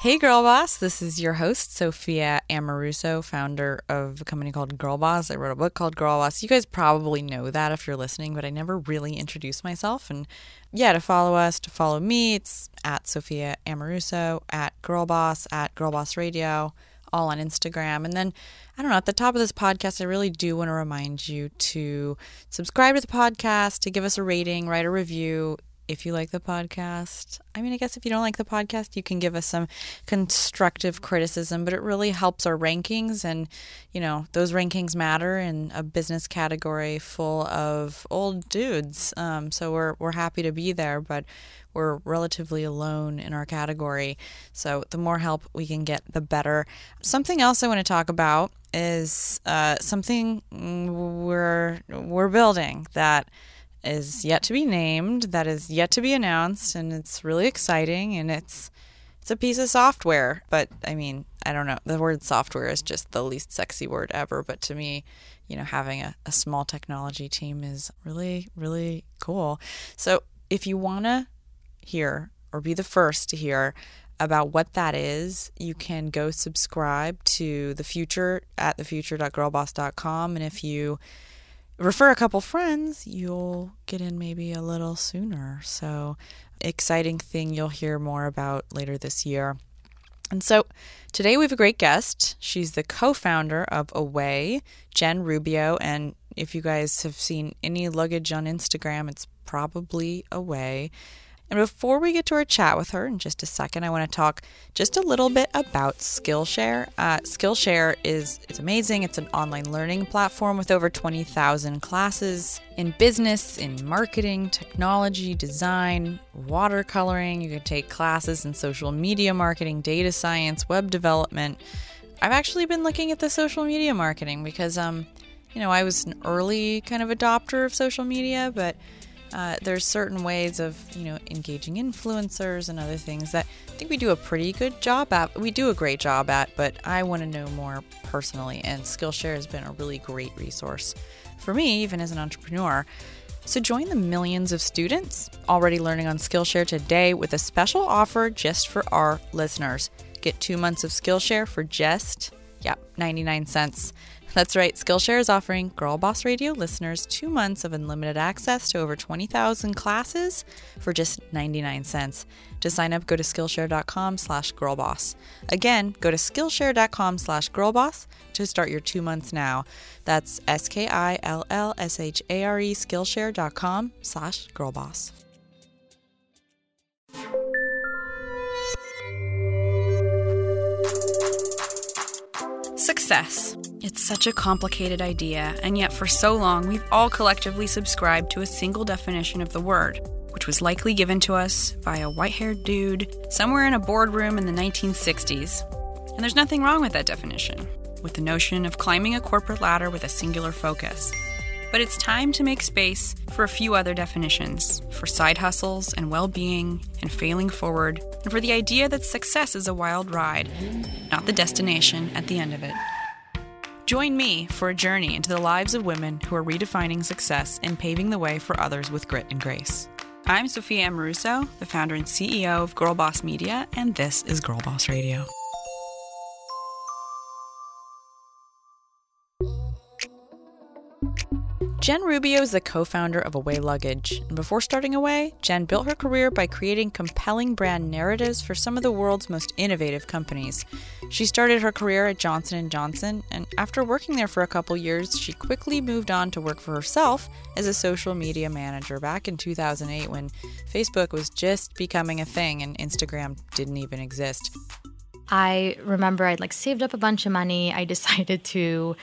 Hey, Girl Boss. This is your host, Sophia Amoruso, founder of a company called Girl Boss. I wrote a book called Girl Boss. You guys probably know that if you're listening, but I never really introduced myself. And yeah, to follow us, to follow me, it's at Sophia Amoruso, at Girl Boss, at Girl Boss Radio, all on Instagram. And then, I don't know, at the top of this podcast, I really do want to remind you to subscribe to the podcast, to give us a rating, write a review if you like the podcast. I mean, I guess if you don't like the podcast, you can give us some constructive criticism, but it really helps our rankings. And, you know, those rankings matter in a business category full of old dudes. Um, so we're, we're happy to be there, but we're relatively alone in our category. So the more help we can get, the better. Something else I want to talk about is uh, something we're, we're building that is yet to be named, that is yet to be announced, and it's really exciting. And it's it's a piece of software, but I mean, I don't know. The word software is just the least sexy word ever, but to me, you know, having a, a small technology team is really, really cool. So if you want to hear or be the first to hear about what that is, you can go subscribe to the future at thefuture.girlboss.com. And if you refer a couple friends, you'll get in maybe a little sooner. So, exciting thing you'll hear more about later this year. And so today we have a great guest. She's the co founder of Away, Jen Rubio. And if you guys have seen any luggage on Instagram, it's probably Away. And before we get to our chat with her in just a second, I want to talk just a little bit about Skillshare. Uh, Skillshare is it's amazing. It's an online learning platform with over 20,000 classes in business, in marketing, technology, design, watercoloring. You can take classes in social media marketing, data science, web development. I've actually been looking at the social media marketing because um, you know, I was an early kind of adopter of social media, but uh, there's certain ways of you know engaging influencers and other things that I think we do a pretty good job at. We do a great job at, but I want to know more personally. And Skillshare has been a really great resource for me, even as an entrepreneur. So join the millions of students already learning on Skillshare today with a special offer just for our listeners. Get two months of Skillshare for just, yep, 99 cents. That's right, Skillshare is offering Girl Boss Radio listeners two months of unlimited access to over 20,000 classes for just 99 cents. To sign up, go to Skillshare.com slash girlboss. Again, go to Skillshare.com slash girlboss to start your two months now. That's S-K-I-L-L-S-H-A-R-E Skillshare.com slash girlboss. Success. It's such a complicated idea, and yet for so long we've all collectively subscribed to a single definition of the word, which was likely given to us by a white haired dude somewhere in a boardroom in the 1960s. And there's nothing wrong with that definition, with the notion of climbing a corporate ladder with a singular focus. But it's time to make space for a few other definitions for side hustles and well being and failing forward, and for the idea that success is a wild ride, not the destination at the end of it. Join me for a journey into the lives of women who are redefining success and paving the way for others with grit and grace. I'm Sophia Amoruso, the founder and CEO of Girl Boss Media, and this is Girl Boss Radio. Jen Rubio is the co founder of Away Luggage. And before starting Away, Jen built her career by creating compelling brand narratives for some of the world's most innovative companies. She started her career at Johnson & Johnson, and after working there for a couple years, she quickly moved on to work for herself as a social media manager back in 2008 when Facebook was just becoming a thing and Instagram didn't even exist. I remember I'd like saved up a bunch of money. I decided to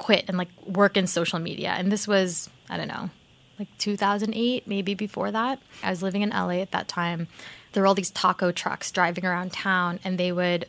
quit and like work in social media. And this was, I don't know, like 2008, maybe before that. I was living in LA at that time. There were all these taco trucks driving around town and they would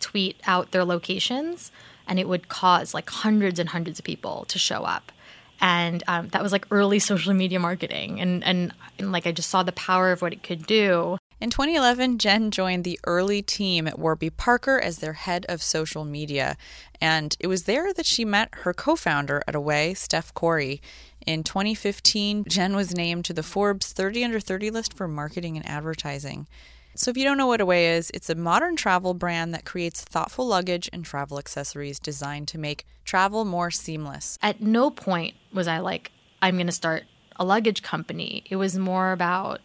tweet out their locations and it would cause like hundreds and hundreds of people to show up. And um, that was like early social media marketing. And, and, and like I just saw the power of what it could do. In 2011, Jen joined the early team at Warby Parker as their head of social media. And it was there that she met her co founder at Away, Steph Korey. In 2015, Jen was named to the Forbes 30 Under 30 list for marketing and advertising. So, if you don't know what Away is, it's a modern travel brand that creates thoughtful luggage and travel accessories designed to make travel more seamless. At no point was I like, I'm going to start a luggage company. It was more about,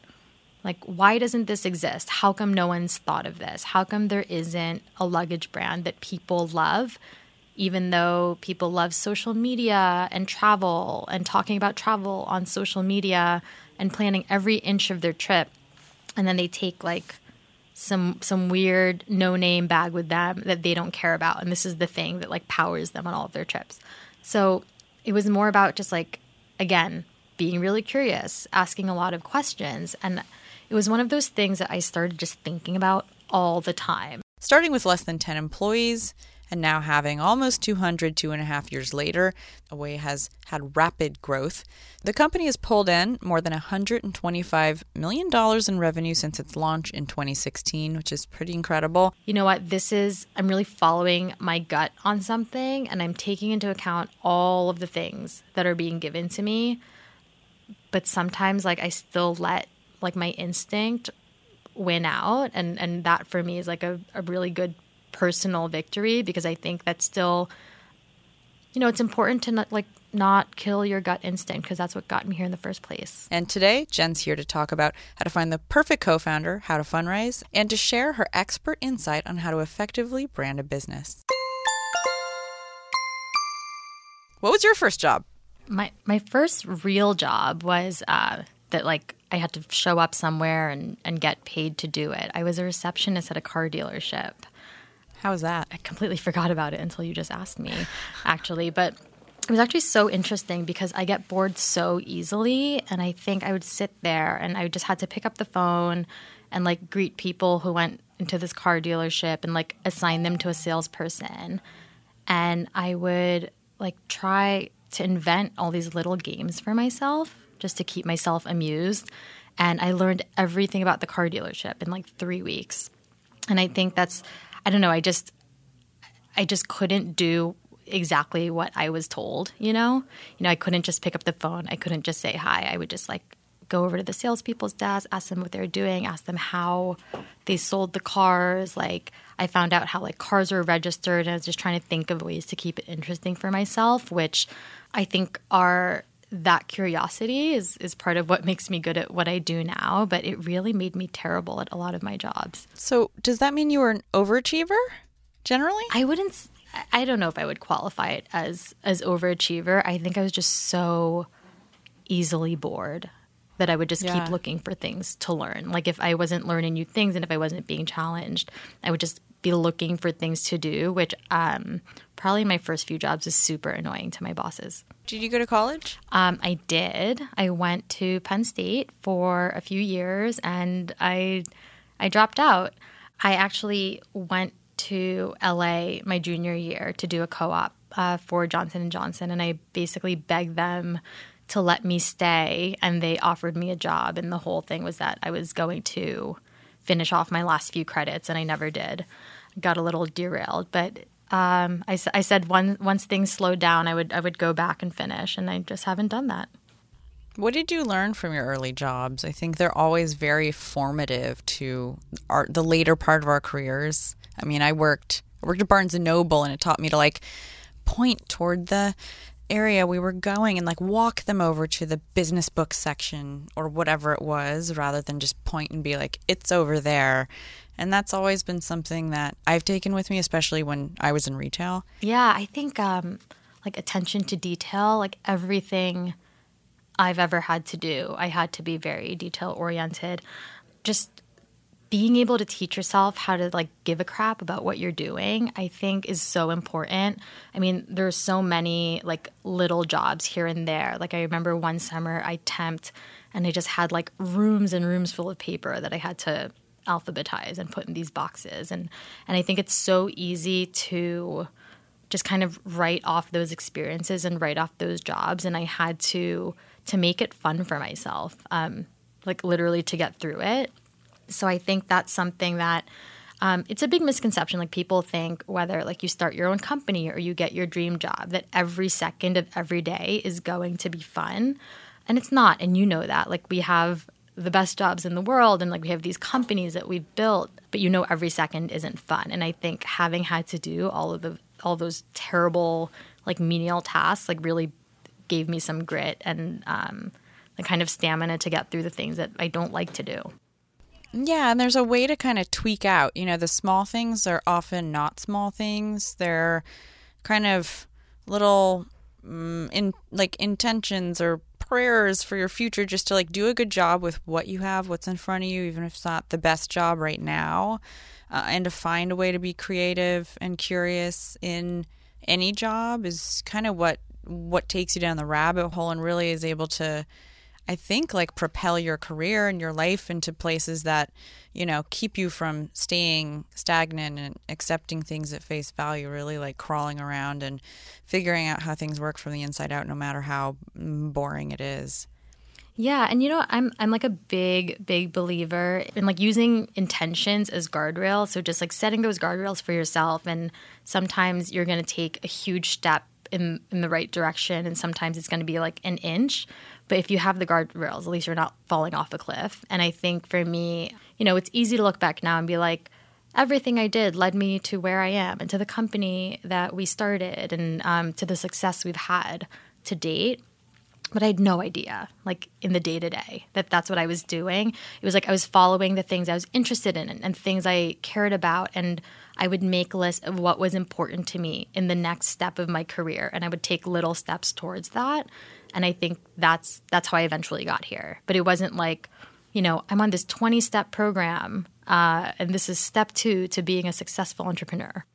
like, why doesn't this exist? How come no one's thought of this? How come there isn't a luggage brand that people love? Even though people love social media and travel and talking about travel on social media and planning every inch of their trip, and then they take like some some weird no name bag with them that they don't care about and this is the thing that like powers them on all of their trips so it was more about just like again being really curious asking a lot of questions and it was one of those things that i started just thinking about all the time Starting with less than 10 employees and now having almost 200 two and a half years later, Away has had rapid growth. The company has pulled in more than $125 million in revenue since its launch in 2016, which is pretty incredible. you know what this is i'm really following my gut on something and i'm taking into account all of the things that are being given to me but sometimes like i still let like my instinct win out and and that for me is like a, a really good personal victory because i think that's still you know it's important to not like not kill your gut instinct because that's what got me here in the first place And today, Jen's here to talk about how to find the perfect co founder, how to fundraise, and to share her expert insight on how to effectively brand a business. What was your first job? my my first real job was uh, that like I had to show up somewhere and and get paid to do it. I was a receptionist at a car dealership. How was that? I completely forgot about it until you just asked me, actually. But it was actually so interesting because I get bored so easily, and I think I would sit there and I just had to pick up the phone and like greet people who went into this car dealership and like assign them to a salesperson, and I would like try to invent all these little games for myself just to keep myself amused. And I learned everything about the car dealership in like three weeks. And I think that's, I don't know, I just, I just couldn't do exactly what I was told, you know? You know, I couldn't just pick up the phone. I couldn't just say hi. I would just like go over to the salespeople's desk, ask them what they're doing, ask them how they sold the cars. Like, I found out how like cars are registered, and I was just trying to think of ways to keep it interesting for myself, which I think are that curiosity is is part of what makes me good at what I do now. But it really made me terrible at a lot of my jobs. So, does that mean you were an overachiever generally? I wouldn't. I don't know if I would qualify it as as overachiever. I think I was just so easily bored that I would just Yeah. keep looking for things to learn. Like if I wasn't learning new things and if I wasn't being challenged, I would just be looking for things to do. Which um, probably my first few jobs is super annoying to my bosses. Did you go to college? Um, I did. I went to Penn State for a few years, and I I dropped out. I actually went to LA my junior year to do a co-op uh, for Johnson and Johnson, and I basically begged them to let me stay, and they offered me a job. And the whole thing was that I was going to finish off my last few credits, and I never did. Got a little derailed, but um, I, I said once things slowed down, I would I would go back and finish, and I just haven't done that. What did you learn from your early jobs? I think they're always very formative to our the later part of our careers. I mean, I worked I worked at Barnes and Noble, and it taught me to like point toward the area we were going and like walk them over to the business book section or whatever it was, rather than just point and be like, "It's over there." And that's always been something that I've taken with me, especially when I was in retail. Yeah, I think um, like attention to detail, like everything I've ever had to do, I had to be very detail oriented. Just being able to teach yourself how to like give a crap about what you're doing, I think is so important. I mean, there's so many like little jobs here and there. Like I remember one summer I temped and I just had like rooms and rooms full of paper that I had to alphabetize and put in these boxes and and I think it's so easy to just kind of write off those experiences and write off those jobs and i had to to make it fun for myself um, like literally to get through it So I think that's something that um, it's a big misconception. Like people think whether like you start your own company or you get your dream job, that every second of every day is going to be fun. And it's not. And you know that. Like we have the best jobs in the world and like we have these companies that we've built, but you know every second isn't fun. And I think having had to do all of the all those terrible like menial tasks like really gave me some grit and um, the kind of stamina to get through the things that I don't like to do. Yeah, and there's a way to kind of tweak out. You know, the small things are often not small things. They're kind of little um, in like intentions or prayers for your future just to like do a good job with what you have, what's in front of you, even if it's not the best job right now. Uh, and to find a way to be creative and curious in any job is kind of what what takes you down the rabbit hole and really is able to I think like propel your career and your life into places that, you know, keep you from staying stagnant and accepting things at face value, really like crawling around and figuring out how things work from the inside out no matter how mm, boring it is. Yeah, and you know, I'm I'm like a big big believer in like using intentions as guardrails. So just like setting those guardrails for yourself and sometimes you're going to take a huge step in in the right direction and sometimes it's going to be like an inch but if you have the guardrails, at least you're not falling off a cliff. And I think for me, you know, it's easy to look back now and be like, everything I did led me to where I am and to the company that we started and um, to the success we've had to date. But I had no idea, like in the day to day, that that's what I was doing. It was like I was following the things I was interested in and, and things I cared about. And I would make lists of what was important to me in the next step of my career. And I would take little steps towards that and I think that's that's how I eventually got here. But it wasn't like, you know, I'm on this 20 step program, uh, and this is step two to being a successful entrepreneur.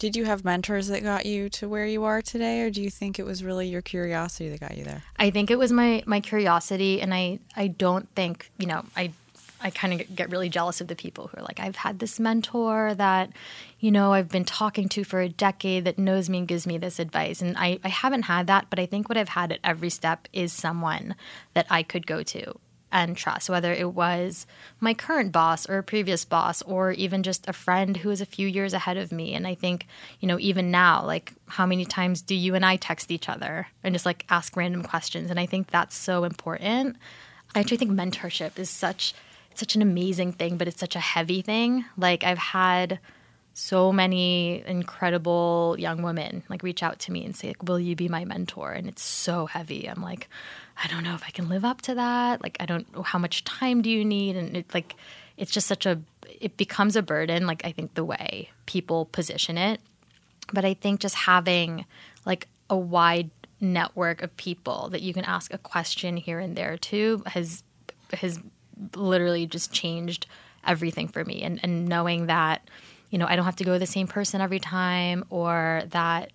Did you have mentors that got you to where you are today, or do you think it was really your curiosity that got you there? I think it was my my curiosity, and I I don't think you know I I kind of get really jealous of the people who are like, I've had this mentor that, you know, I've been talking to for a decade that knows me and gives me this advice. And I, I haven't had that, but I think what I've had at every step is someone that I could go to and trust, whether it was my current boss or a previous boss or even just a friend who is a few years ahead of me. And I think, you know, even now, like how many times do you and I text each other and just like ask random questions? And I think that's so important. I actually think mentorship is such such an amazing thing, but it's such a heavy thing. Like I've had so many incredible young women like reach out to me and say, like, "Will you be my mentor?" And it's so heavy. I'm like, I don't know if I can live up to that. Like, I don't know how much time do you need, and it's like, it's just such a. It becomes a burden. Like I think the way people position it, but I think just having like a wide network of people that you can ask a question here and there to has has literally just changed everything for me. And, and knowing that, you know, I don't have to go to the same person every time or that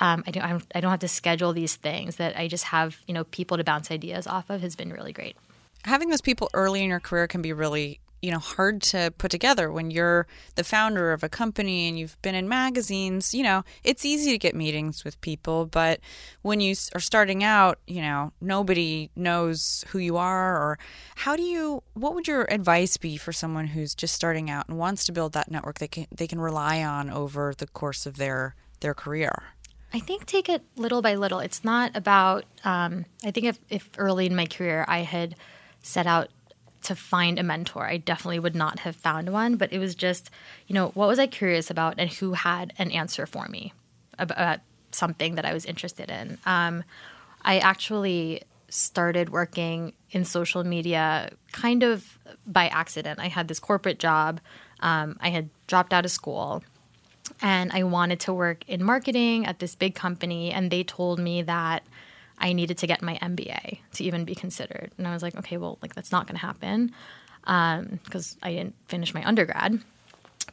um, I, don't, I don't have to schedule these things, that I just have, you know, people to bounce ideas off of has been really great. Having those people early in your career can be really you know hard to put together when you're the founder of a company and you've been in magazines you know it's easy to get meetings with people but when you are starting out you know nobody knows who you are or how do you what would your advice be for someone who's just starting out and wants to build that network they can they can rely on over the course of their their career I think take it little by little. It's not about. Um, I think if, if early in my career I had set out to find a mentor. I definitely would not have found one, but it was just, you know, what was I curious about and who had an answer for me about something that I was interested in. Um, I actually started working in social media kind of by accident. I had this corporate job. Um, I had dropped out of school and I wanted to work in marketing at this big company. And they told me that I needed to get my MBA to even be considered. And I was like, okay, well, like that's not going to happen because um, I didn't finish my undergrad.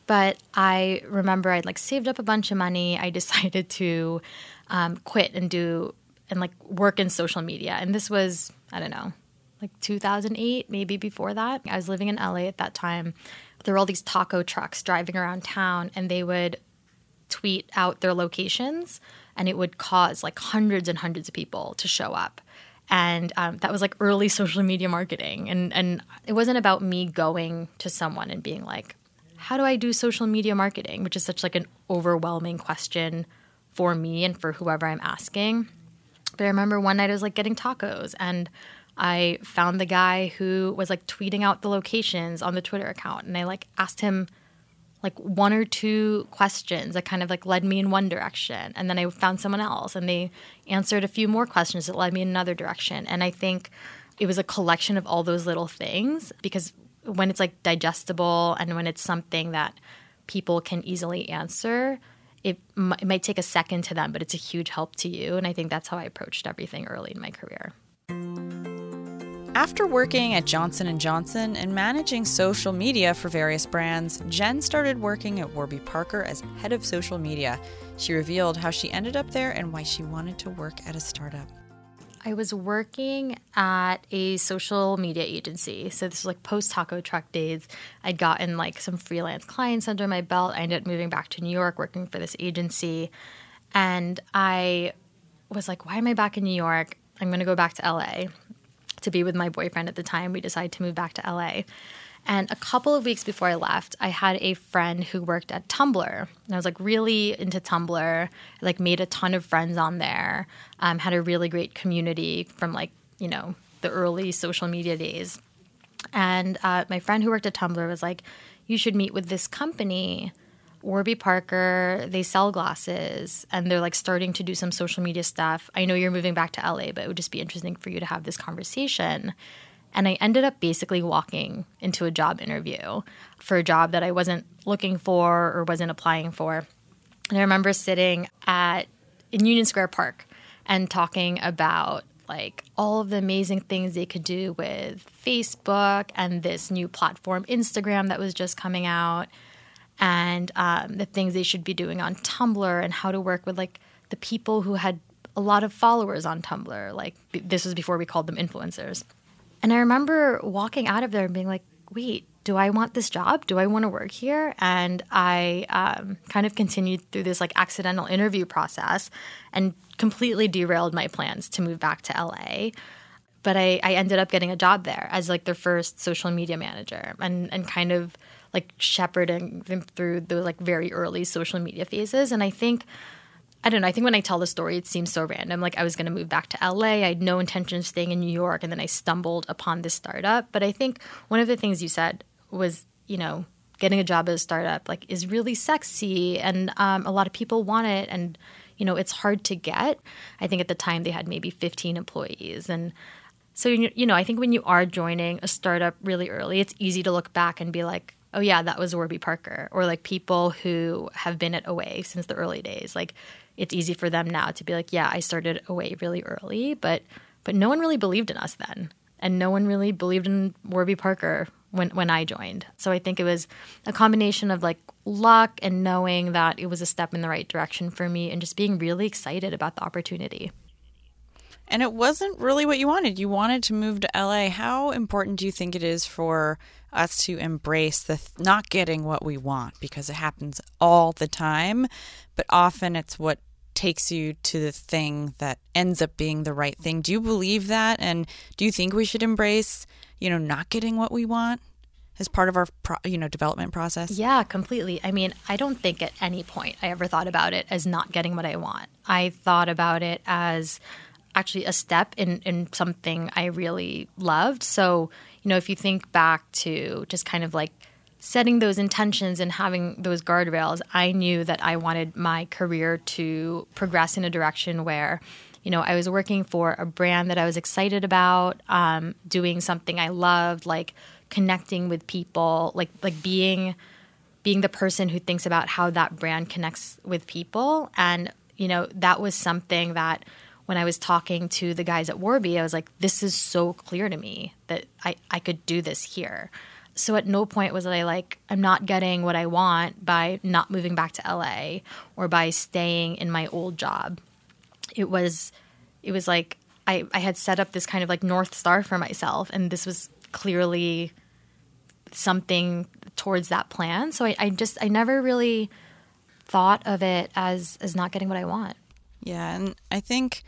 But I remember I'd like saved up a bunch of money. I decided to um, quit and do and like work in social media. And this was I don't know, like 2008, maybe before that. I was living in LA at that time. There were all these taco trucks driving around town, and they would tweet out their locations and it would cause like hundreds and hundreds of people to show up. and um, that was like early social media marketing. And and it wasn't about me going to someone and being like how do i do social media marketing? which is such like an overwhelming question for me and for whoever i'm asking. But i remember one night i was like getting tacos and i found the guy who was like tweeting out the locations on the twitter account. And i like asked him like one or two questions that kind of like led me in one direction. And then i found someone else and they answered a few more questions that led me in another direction. And i think it was a collection of all those little things because when it's like digestible and when it's something that people can easily answer it, m- it might take a second to them but it's a huge help to you. And i think that's how i approached everything early in my career after working at Johnson & Johnson and managing social media for various brands, Jen started working at Warby Parker as head of social media. She revealed how she ended up there and why she wanted to work at a startup. I was working at a social media agency. So this was like post taco truck days. I'd gotten like some freelance clients under my belt. I ended up moving back to New York working for this agency. And I was like, why am I back in New York? I'm going to go back to LA to be with my boyfriend at the time. We decided to move back to LA. And a couple of weeks before I left, I had a friend who worked at Tumblr. And I was like really into Tumblr. I, like made a ton of friends on there. Um, had a really great community from like, you know, the early social media days. And uh, my friend who worked at Tumblr was like, you should meet with this company Warby Parker, they sell glasses and they're like starting to do some social media stuff. I know you're moving back to LA, but it would just be interesting for you to have this conversation. And I ended up basically walking into a job interview for a job that I wasn't looking for or wasn't applying for. And I remember sitting at in Union Square Park and talking about like all of the amazing things they could do with Facebook and this new platform Instagram that was just coming out and um, the things they should be doing on Tumblr and how to work with like the people who had a lot of followers on Tumblr. Like b- this was before we called them influencers. And I remember walking out of there and being like, wait, do I want this job? Do I want to work here? And I um, kind of continued through this like accidental interview process and completely derailed my plans to move back to LA. But I, I ended up getting a job there as like their first social media manager and, and kind of like shepherding them through the like very early social media phases. And I think I don't know. I think when I tell the story, it seems so random. Like I was going to move back to LA. I had no intention of staying in New York, and then I stumbled upon this startup. But I think one of the things you said was, you know, getting a job at a startup like is really sexy, and um, a lot of people want it, and you know, it's hard to get. I think at the time they had maybe 15 employees, and so you know, I think when you are joining a startup really early, it's easy to look back and be like, oh yeah, that was Warby Parker, or like people who have been at Away since the early days. Like it's easy for them now to be like, yeah, I started Away really early, but but no one really believed in us then, and no one really believed in Warby Parker when when I joined. So I think it was a combination of like luck and knowing that it was a step in the right direction for me, and just being really excited about the opportunity. And it wasn't really what you wanted. You wanted to move to LA. How important do you think it is for us to embrace the th- not getting what we want because it happens all the time, but often it's what takes you to the thing that ends up being the right thing. Do you believe that? And do you think we should embrace, you know, not getting what we want? as part of our you know development process yeah completely i mean i don't think at any point i ever thought about it as not getting what i want i thought about it as actually a step in, in something I really loved. So, you know, if you think back to just kind of like setting those intentions and having those guardrails, I knew that I wanted my career to progress in a direction where, you know, I was working for a brand that I was excited about, um, doing something I loved, like connecting with people, like like being being the person who thinks about how that brand connects with people. And, you know, that was something that when I was talking to the guys at Warby, I was like, this is so clear to me that I, I could do this here. So at no point was I like, I'm not getting what I want by not moving back to LA or by staying in my old job. It was it was like I, I had set up this kind of like North Star for myself and this was clearly something towards that plan. So I, I just I never really thought of it as as not getting what I want. Yeah, and I think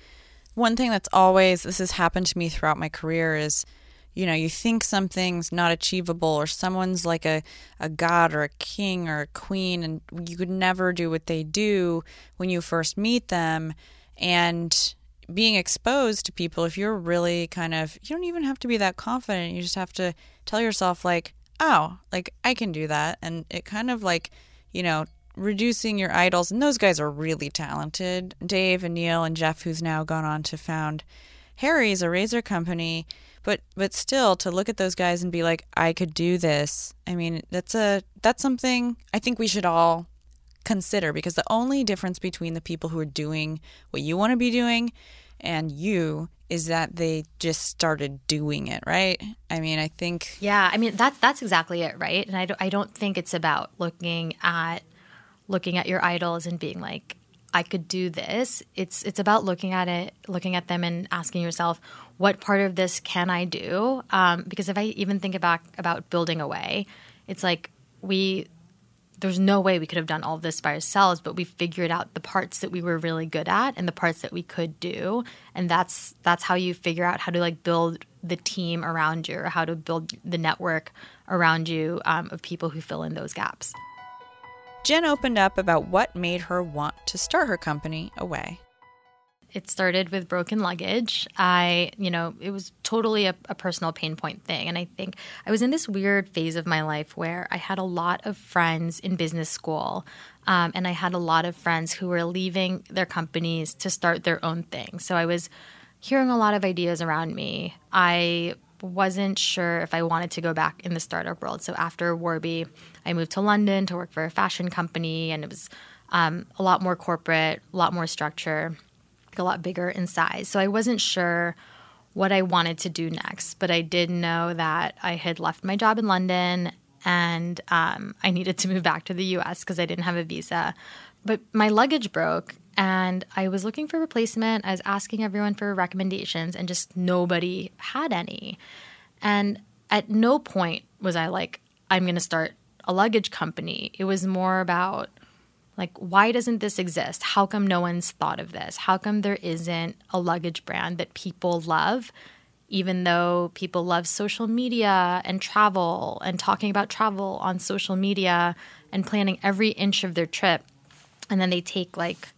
one thing that's always this has happened to me throughout my career is you know you think something's not achievable or someone's like a, a god or a king or a queen and you could never do what they do when you first meet them. And being exposed to people if you're really kind of you don't even have to be that confident. You just have to tell yourself like oh like i can do that. And it kind of like you know reducing your idols and those guys are really talented dave and neil and jeff who's now gone on to found harry's a razor company but but still to look at those guys and be like i could do this i mean that's a that's something i think we should all consider because the only difference between the people who are doing what you want to be doing and you is that they just started doing it, right? I mean, I think Yeah, I mean that's that's exactly it, right? And I don't, I don't think it's about looking at looking at your idols and being like I could do this. It's it's about looking at it, looking at them, and asking yourself, what part of this can I do? Um, because if I even think back about building away, it's like we there's no way we could have done all this by ourselves, but we figured out the parts that we were really good at and the parts that we could do, and that's that's how you figure out how to like build the team around you or how to build the network around you um, of people who fill in those gaps. Jen opened up about what made her want to start her company away. It started with broken luggage. I, you know, it was totally a, a, personal pain point thing. And I think I was in this weird phase of my life where I had a lot of friends in business school. Um, and I had a lot of friends who were leaving their companies to start their own thing. So I was hearing a lot of ideas around me. I wasn't sure if I wanted to go back in the startup world. So after Warby, I moved to London to work for a fashion company, and it was um, a lot more corporate, a lot more structure a lot bigger in size. So I wasn't sure what I wanted to do next, but I did know that I had left my job in London and um, I needed to move back to the US because I didn't have a visa. But my luggage broke and I was looking for replacement. I was asking everyone for recommendations and just nobody had any. And at no point was I like, I'm going to start a luggage company. It was more about like, why doesn't this exist? How come no one's thought of this? How come there isn't a luggage brand that people love, even though people love social media and travel and talking about travel on social media and planning every inch of their trip? And then they take like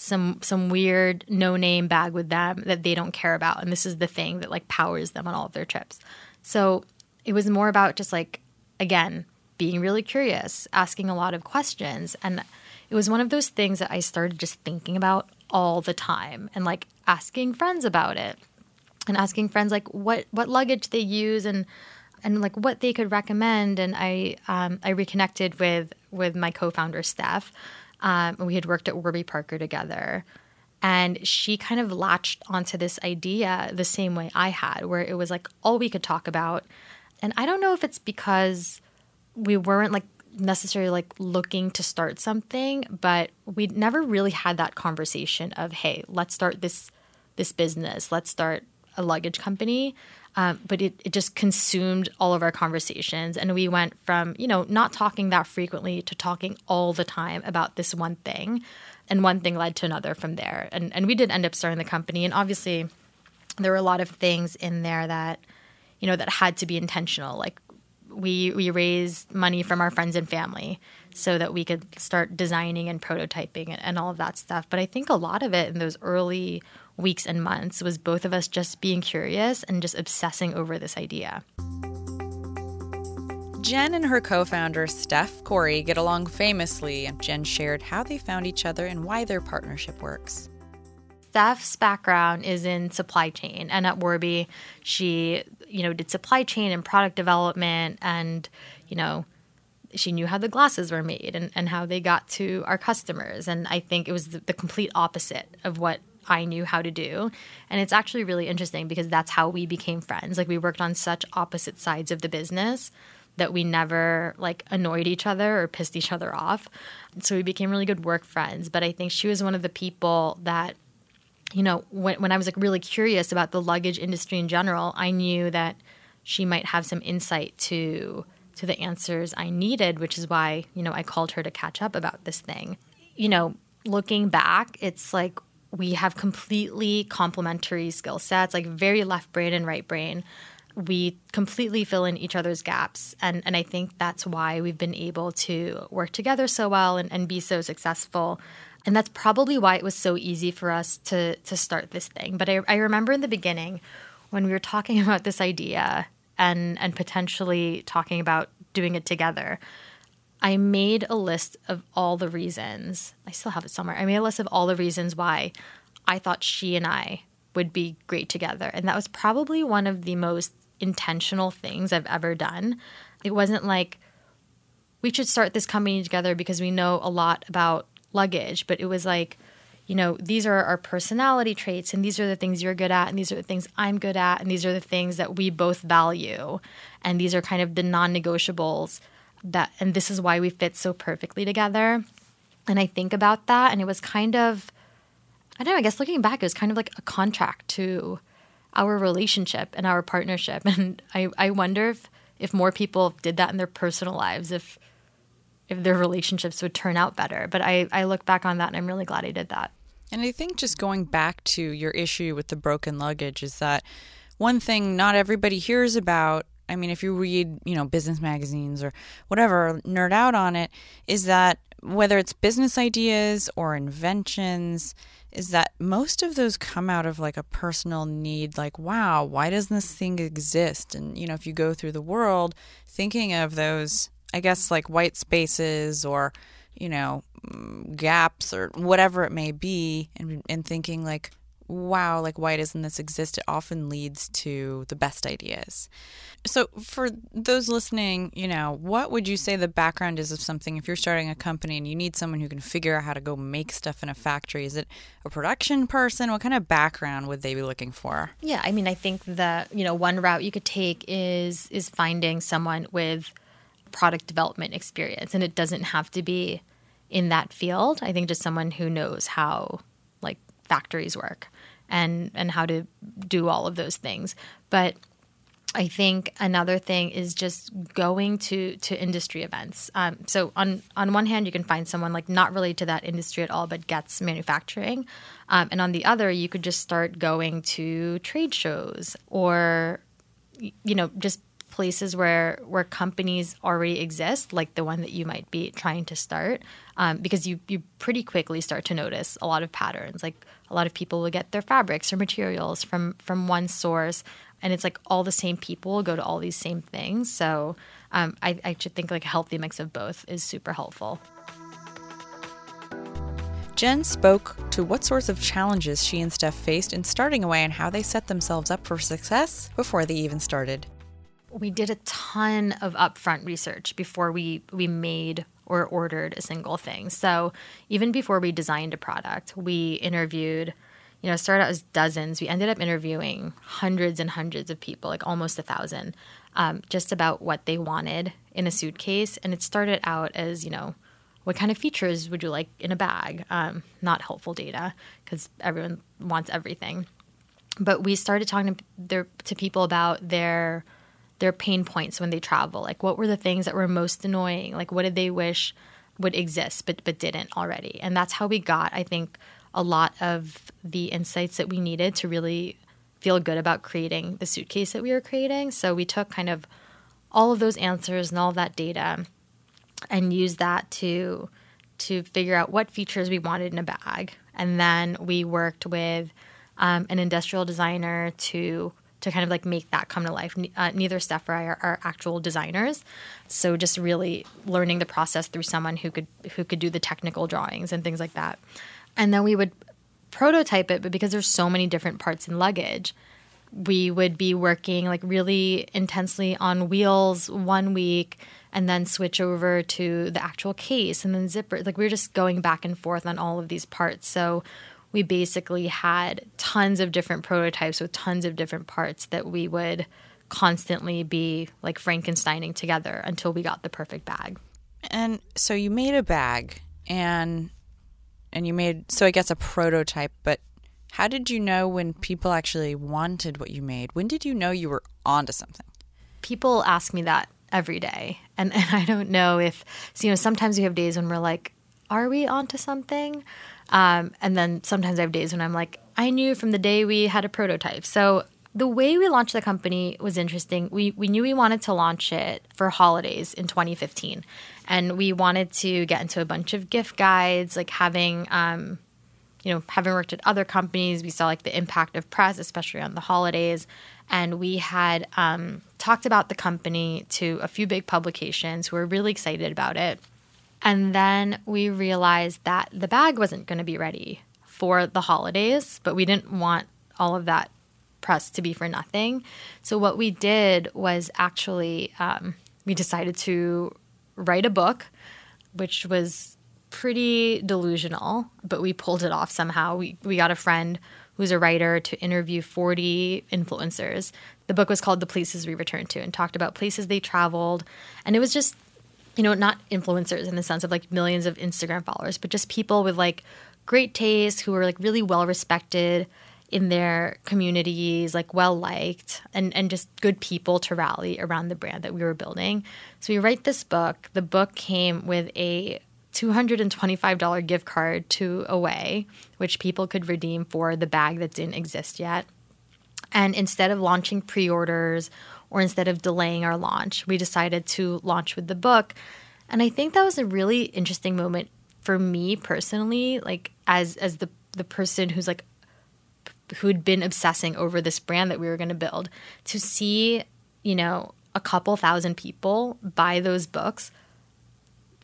some some weird no name bag with them that they don't care about. And this is the thing that like powers them on all of their trips. So it was more about just like again being really curious asking a lot of questions. And it was one of those things that I started just thinking about all the time and like asking friends about it and asking friends like what what luggage they use and and like what they could recommend. And I um, I reconnected with with my co-founder Steph um, we had worked at Warby Parker together. And she kind of latched onto this idea the same way I had where it was like all we could talk about. And I don't know if it's because we weren't like necessarily like looking to start something, but we'd never really had that conversation of, hey, let's start this this business, let's start a luggage company. Um, but it, it just consumed all of our conversations. And we went from, you know, not talking that frequently to talking all the time about this one thing. And one thing led to another from there. And, and we did end up starting the company. And obviously, there were a lot of things in there that, you know, that had to be intentional. Like we we raised money from our friends and family so that we could start designing and prototyping and all of that stuff. But I think a lot of it in those early weeks and months was both of us just being curious and just obsessing over this idea. Jen and her co founder, Steph Korey, get along famously, and Jen shared how they found each other and why their partnership works. Steph's background is in supply chain, and at Warby, she you know did supply chain and product development, and you know she knew how the glasses were made and, and how they got to our customers. And I think it was the, the complete opposite of what I knew how to do. And it's actually really interesting because that's how we became friends. Like we worked on such opposite sides of the business that we never like annoyed each other or pissed each other off. So we became really good work friends. But I think she was one of the people that you know, when, when I was like really curious about the luggage industry in general, I knew that she might have some insight to to the answers I needed, which is why, you know, I called her to catch up about this thing. You know, looking back, it's like we have completely complementary skill sets, like very left brain and right brain. We completely fill in each other's gaps. And, and I think that's why we've been able to work together so well and, and be so successful. And that's probably why it was so easy for us to, to start this thing. But I, I remember in the beginning when we were talking about this idea and, and potentially talking about doing it together, I made a list of all the reasons. I still have it somewhere. I made a list of all the reasons why I thought she and I would be great together. And that was probably one of the most intentional things I've ever done. It wasn't like we should start this company together because we know a lot about luggage, but it was like, you know, these are our personality traits, and these are the things you're good at, and these are the things I'm good at, and these are the things that we both value. And these are kind of the non negotiables that and this is why we fit so perfectly together. And I think about that and it was kind of I don't know, I guess looking back it was kind of like a contract to our relationship and our partnership. And I, I wonder if if more people did that in their personal lives, if if their relationships would turn out better. But I, I look back on that and I'm really glad I did that. And I think just going back to your issue with the broken luggage is that one thing not everybody hears about I mean, if you read, you know, business magazines or whatever, nerd out on it, is that whether it's business ideas or inventions, is that most of those come out of like a personal need, like, wow, why doesn't this thing exist? And, you know, if you go through the world thinking of those, I guess, like white spaces or, you know, mm, gaps or whatever it may be, and, and thinking like, wow, like why doesn't this exist? It often leads to the best ideas. So, for those listening, you know, what would you say the background is of something if you're starting a company and you need someone who can figure out how to go make stuff in a factory? Is it a production person? What kind of background would they be looking for? Yeah, I mean, I think that, you know, one route you could take is is finding someone with product development experience and it doesn't have to be in that field. I think just someone who knows how like factories work and and how to do all of those things. But I think another thing is just going to to industry events. Um, so on on one hand, you can find someone like not related to that industry at all, but gets manufacturing, um, and on the other, you could just start going to trade shows or you know just places where where companies already exist, like the one that you might be trying to start, um, because you you pretty quickly start to notice a lot of patterns. Like a lot of people will get their fabrics or materials from from one source, and it's like all the same people go to all these same things. So um, I, I should think like a healthy mix of both is super helpful. Jen spoke to what sorts of challenges she and Steph faced in starting away and how they set themselves up for success before they even started we did a ton of upfront research before we we made or ordered a single thing. So even before we designed a product, we interviewed, you know, started out as dozens. We ended up interviewing hundreds and hundreds of people, like almost a thousand, um, just about what they wanted in a suitcase. And it started out as, you know, what kind of features would you like in a bag? Um, not helpful data because everyone wants everything. But we started talking to, their, to people about their their pain points when they travel. Like what were the things that were most annoying? Like what did they wish would exist but but didn't already? And that's how we got, I think, a lot of the insights that we needed to really feel good about creating the suitcase that we were creating. So we took kind of all of those answers and all of that data and used that to to figure out what features we wanted in a bag. And then we worked with um, an industrial designer to to kind of like make that come to life. Uh, neither Steph or I are, are, actual designers, so just really learning the process through someone who could who could do the technical drawings and things like that. And then we would prototype it, but because there's so many different parts in luggage, we would be working like really intensely on wheels one week and then switch over to the actual case and then zipper. Like we were just going back and forth on all of these parts. So we basically had tons of different prototypes with tons of different parts that we would constantly be like Frankensteining together until we got the perfect bag. And so you made a bag and and you made so I guess a prototype, but how did you know when people actually wanted what you made? When did you know you were onto something? People ask me that every day. And and I don't know if so, you know, sometimes we have days when we're like, are we onto something? Um, and then sometimes I have days when I'm like, I knew from the day we had a prototype. So the way we launched the company was interesting. We we knew we wanted to launch it for holidays in 2015, and we wanted to get into a bunch of gift guides, like having. Um, you know, having worked at other companies, we saw like the impact of press, especially on the holidays. And we had um, talked about the company to a few big publications who were really excited about it. And then we realized that the bag wasn't going to be ready for the holidays, but we didn't want all of that press to be for nothing. So what we did was actually um, we decided to write a book, which was pretty delusional, but we pulled it off somehow. We we got a friend who's a writer to interview 40 influencers. The book was called The Places We Returned to and talked about places they traveled, and it was just you know, not influencers in the sense of like millions of Instagram followers, but just people with like great taste who are like really well respected in their communities, like well liked, and, and just good people to rally around the brand that we were building. So we write this book. The book came with a $225 gift card to Away, which people could redeem for the bag that didn't exist yet. And instead of launching pre orders or instead of delaying our launch, we decided to launch with the book. And I think that was a really interesting moment for me personally, like as as the the person who's like who'd been obsessing over this brand that we were going to build to see, you know, a couple thousand people buy those books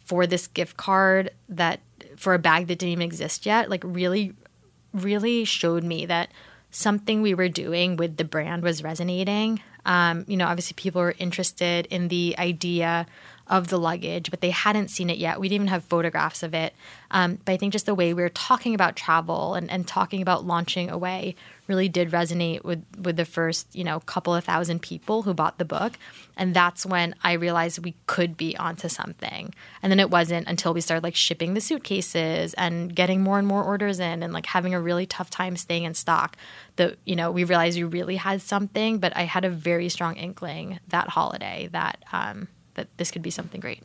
for this gift card that for a bag that didn't even exist yet, like really really showed me that something we were doing with the brand was resonating. Um, you know, obviously people were interested in the idea of the luggage, but they hadn't seen it yet. We didn't even have photographs of it. Um, but I think just the way we were talking about travel and, and talking about launching away really did resonate with, with the first, you know, couple of thousand people who bought the book. And that's when I realized we could be onto something. And then it wasn't until we started like shipping the suitcases and getting more and more orders in and like having a really tough time staying in stock that, you know, we realized we really had something. But I had a very strong inkling that holiday that, um, that this could be something great.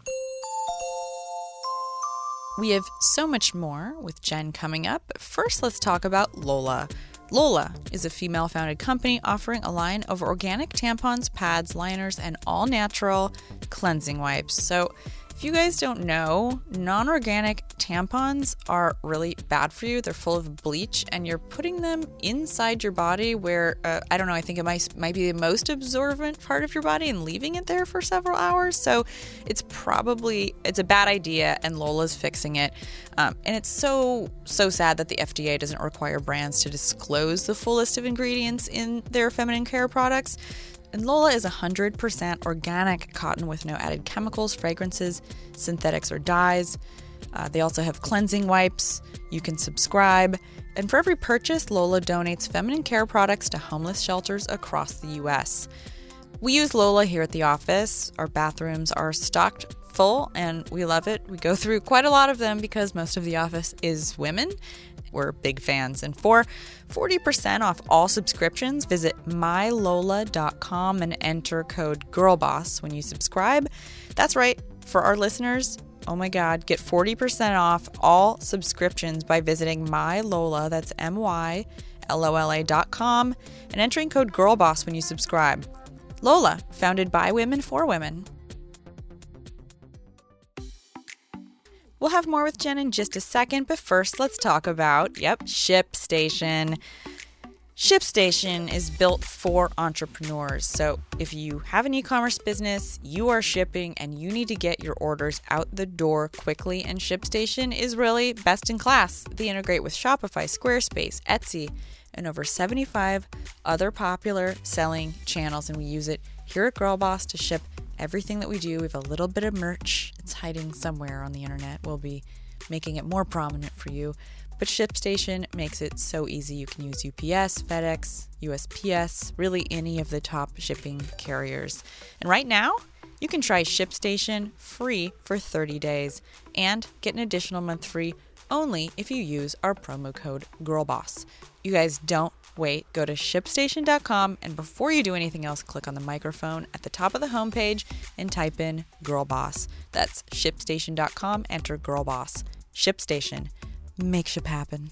We have so much more with Jen coming up. First, let's talk about Lola. Lola is a female founded company offering a line of organic tampons, pads, liners, and all natural cleansing wipes. So, if you guys don't know, non organic tampons are really bad for you. They're full of bleach, and you're putting them inside your body where, uh, I don't know, I think it might, might be the most absorbent part of your body and leaving it there for several hours. So it's probably, it's a bad idea, and Lola's fixing it. Um, and it's so, so sad that the FDA doesn't require brands to disclose the full list of ingredients in their feminine care products. And Lola is 100% organic cotton with no added chemicals, fragrances, synthetics, or dyes. Uh, they also have cleansing wipes. You can subscribe. And for every purchase, Lola donates feminine care products to homeless shelters across the U.S. We use Lola here at the office. Our bathrooms are stocked full and we love it. We go through quite a lot of them because most of the office is women. We're big fans. And for 40% off all subscriptions, visit mylola.com and enter code GIRLBOSS when you subscribe. That's right. For our listeners, oh my God, get 40% off all subscriptions by visiting mylola, that's M Y L O L A.com, and entering code GIRLBOSS when you subscribe. Lola, founded by women for women. We'll have more with Jen in just a second, but first let's talk about, yep, ShipStation. ShipStation is built for entrepreneurs. So if you have an e commerce business, you are shipping, and you need to get your orders out the door quickly, and ShipStation is really best in class. They integrate with Shopify, Squarespace, Etsy, and over 75 other popular selling channels, and we use it here at Girlboss to ship everything that we do. We have a little bit of merch. It's hiding somewhere on the internet. We'll be making it more prominent for you. But ShipStation makes it so easy. You can use UPS, FedEx, USPS, really any of the top shipping carriers. And right now, you can try ShipStation free for 30 days and get an additional month free only if you use our promo code GIRLBOSS. You guys don't wait. Go to shipstation.com and before you do anything else, click on the microphone at the top of the homepage and type in Girl Boss. That's shipstation.com, enter Girl Boss. ShipStation. make shit happen.